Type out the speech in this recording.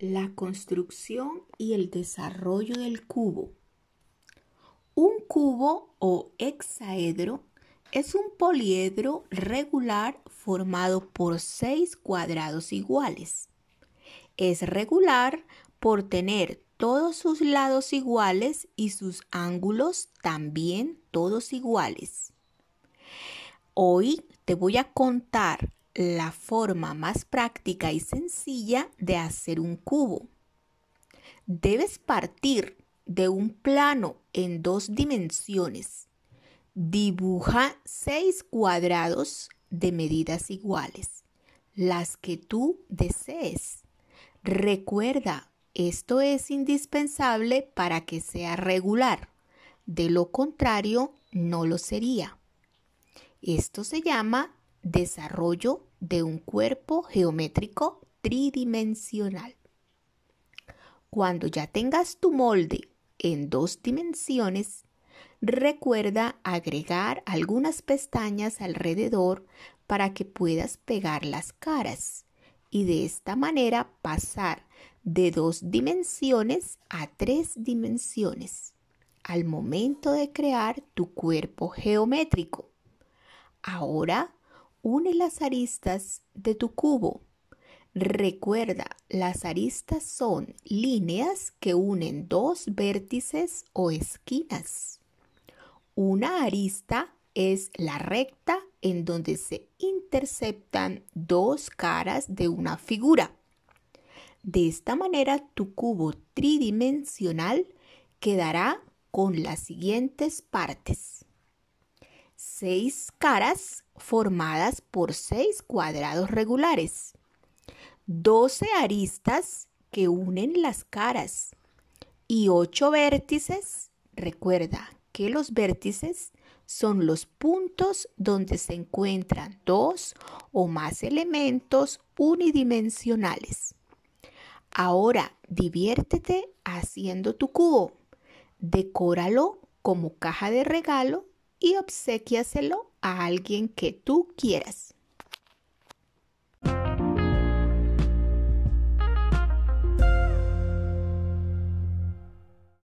La construcción y el desarrollo del cubo. Un cubo o hexaedro es un poliedro regular formado por seis cuadrados iguales. Es regular por tener todos sus lados iguales y sus ángulos también todos iguales. Hoy te voy a contar la forma más práctica y sencilla de hacer un cubo. Debes partir de un plano en dos dimensiones. Dibuja seis cuadrados de medidas iguales, las que tú desees. Recuerda, esto es indispensable para que sea regular. De lo contrario, no lo sería. Esto se llama desarrollo de un cuerpo geométrico tridimensional. Cuando ya tengas tu molde en dos dimensiones, recuerda agregar algunas pestañas alrededor para que puedas pegar las caras y de esta manera pasar de dos dimensiones a tres dimensiones al momento de crear tu cuerpo geométrico. Ahora une las aristas de tu cubo. Recuerda, las aristas son líneas que unen dos vértices o esquinas. Una arista es la recta en donde se interceptan dos caras de una figura. De esta manera tu cubo tridimensional quedará con las siguientes partes seis caras formadas por seis cuadrados regulares, doce aristas que unen las caras y ocho vértices. Recuerda que los vértices son los puntos donde se encuentran dos o más elementos unidimensionales. Ahora diviértete haciendo tu cubo. Decóralo como caja de regalo y obsequiaselo a alguien que tú quieras.